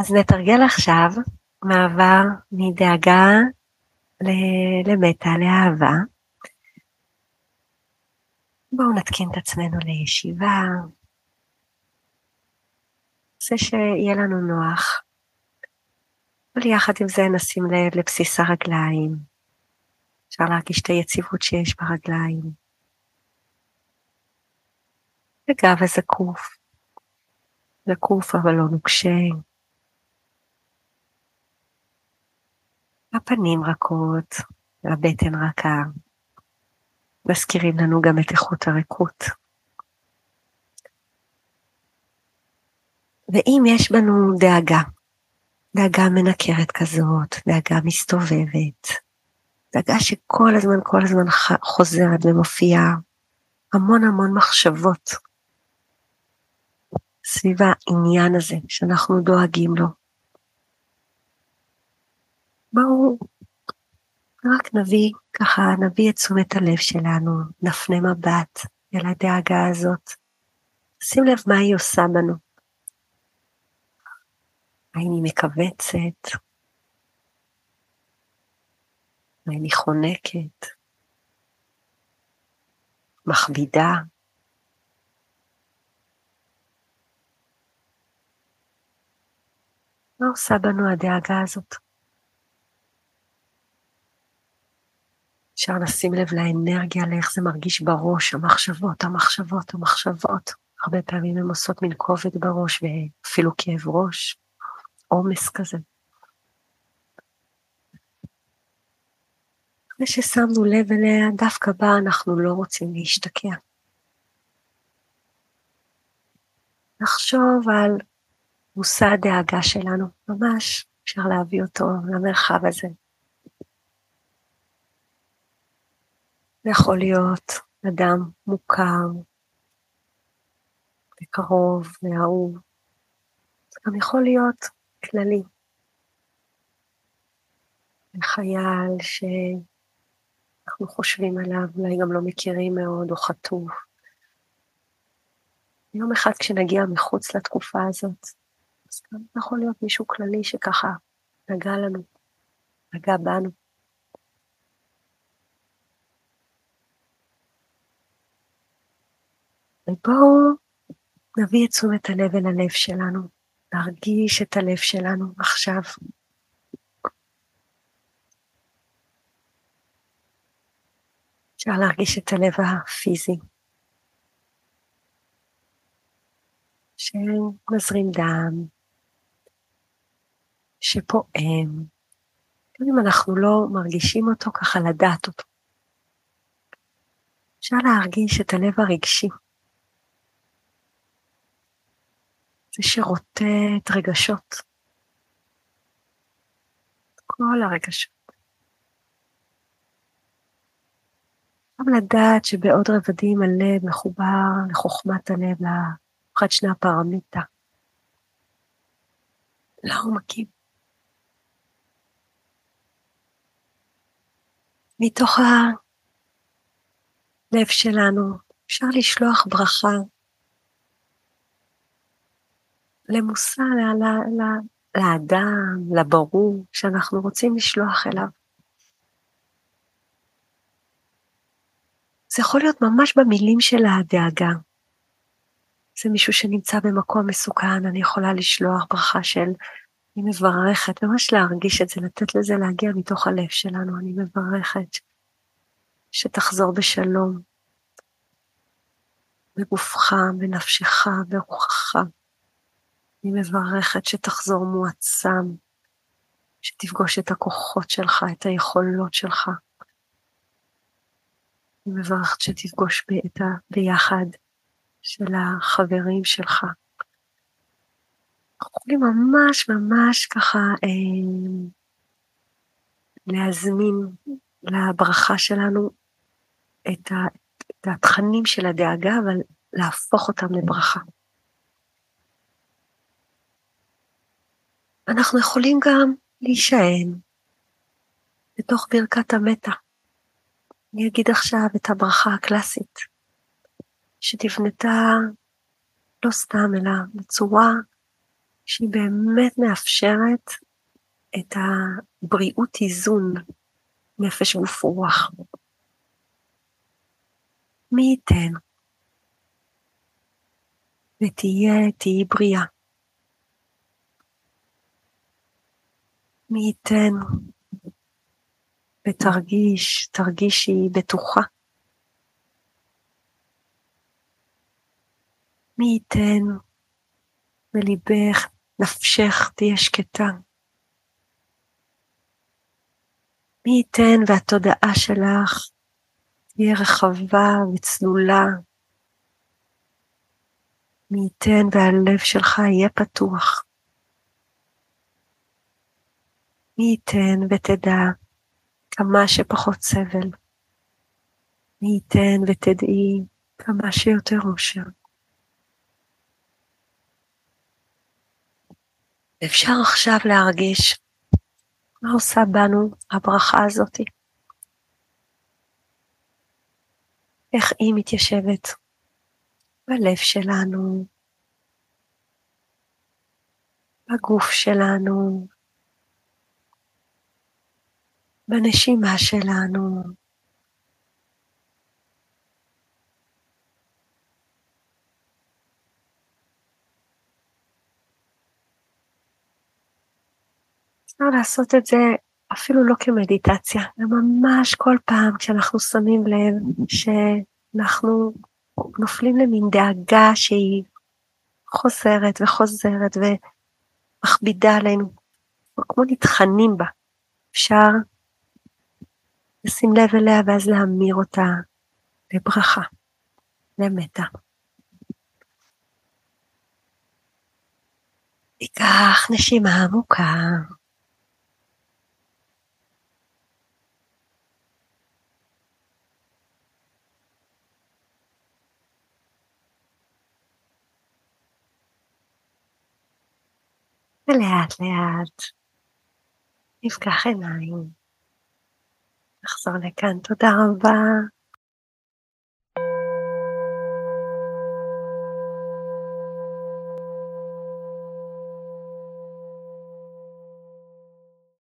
אז נתרגל עכשיו מעבר מדאגה למטה, לאהבה. בואו נתקין את עצמנו לישיבה, זה שיהיה לנו נוח. אבל יחד עם זה נשים לב לבסיס הרגליים. אפשר להרגיש את היציבות שיש ברגליים. וגב הזקוף. זקוף אבל לא נוקשה. הפנים רכות, הבטן רכה. מזכירים לנו גם את איכות הריקות. ואם יש בנו דאגה, דאגה מנקרת כזאת, דאגה מסתובבת, דאגה שכל הזמן, כל הזמן חוזרת ומופיעה, המון המון מחשבות סביב העניין הזה שאנחנו דואגים לו. בואו רק נביא, ככה נביא את תשומת הלב שלנו, נפנה מבט אל הדאגה הזאת. שים לב מה היא עושה בנו. האם היא מכווצת? האם היא חונקת? מכבידה? מה עושה בנו הדאגה הזאת? אפשר לשים לב לאנרגיה, לאיך זה מרגיש בראש, המחשבות, המחשבות, המחשבות. הרבה פעמים הן עושות מין כובד בראש ואפילו כאב ראש, עומס כזה. אחרי ששמנו לב אליה, דווקא בה אנחנו לא רוצים להשתקע. לחשוב על מושא הדאגה שלנו, ממש אפשר להביא אותו למרחב הזה. זה יכול להיות אדם מוכר, וקרוב, ואהוב. זה גם יכול להיות כללי. חייל שאנחנו חושבים עליו, אולי גם לא מכירים מאוד, או חטוף. יום אחד כשנגיע מחוץ לתקופה הזאת, אז גם יכול להיות מישהו כללי שככה נגע לנו, נגע בנו. ובואו נביא את תשומת הלב אל הלב שלנו, להרגיש את הלב שלנו עכשיו. אפשר להרגיש את הלב הפיזי, שמזרים דם, שפועם, גם אם אנחנו לא מרגישים אותו, ככה לדעת אותו. אפשר להרגיש את הלב הרגשי. זה שרוטט רגשות. כל הרגשות. גם לדעת שבעוד רבדים הלב מחובר לחוכמת הלב, לאחד שני הפרמיטה. לעומקים. מתוך הלב שלנו אפשר לשלוח ברכה למושא, לאדם, לברור, שאנחנו רוצים לשלוח אליו. זה יכול להיות ממש במילים של הדאגה. זה מישהו שנמצא במקום מסוכן, אני יכולה לשלוח ברכה של אני מברכת, ממש להרגיש את זה, לתת לזה להגיע מתוך הלב שלנו, אני מברכת שתחזור בשלום, בגופך, בנפשך, ברוחך. אני מברכת שתחזור מועצם, שתפגוש את הכוחות שלך, את היכולות שלך. אני מברכת שתפגוש את הביחד של החברים שלך. אנחנו יכולים ממש ממש ככה אה, להזמין לברכה שלנו את, ה, את התכנים של הדאגה, אבל להפוך אותם לברכה. אנחנו יכולים גם להישען בתוך ברכת המטה. אני אגיד עכשיו את הברכה הקלאסית, שתבנתה לא סתם, אלא בצורה שהיא באמת מאפשרת את הבריאות איזון נפש גוף רוח. מי ייתן ותהיה, תהיי בריאה. מי ייתן ותרגיש, תרגישי בטוחה. מי ייתן וליבך, נפשך תהיה שקטה. מי ייתן והתודעה שלך תהיה רחבה וצלולה. מי ייתן והלב שלך יהיה פתוח. מי ייתן ותדע כמה שפחות סבל. מי ייתן ותדעי כמה שיותר אושר. אפשר עכשיו להרגיש מה עושה בנו הברכה הזאתי. איך היא מתיישבת בלב שלנו, בגוף שלנו, בנשימה שלנו. אפשר לעשות את זה אפילו לא כמדיטציה, אלא ממש כל פעם כשאנחנו שמים לב שאנחנו נופלים למין דאגה שהיא חוזרת וחוזרת ומכבידה עלינו, כמו נטחנים בה. אפשר לשים לב אליה ואז להמיר אותה לברכה, למטה. תיקח נשימה עמוקה. ולאט לאט נפקח עיניים. נחזור לכאן, תודה רבה.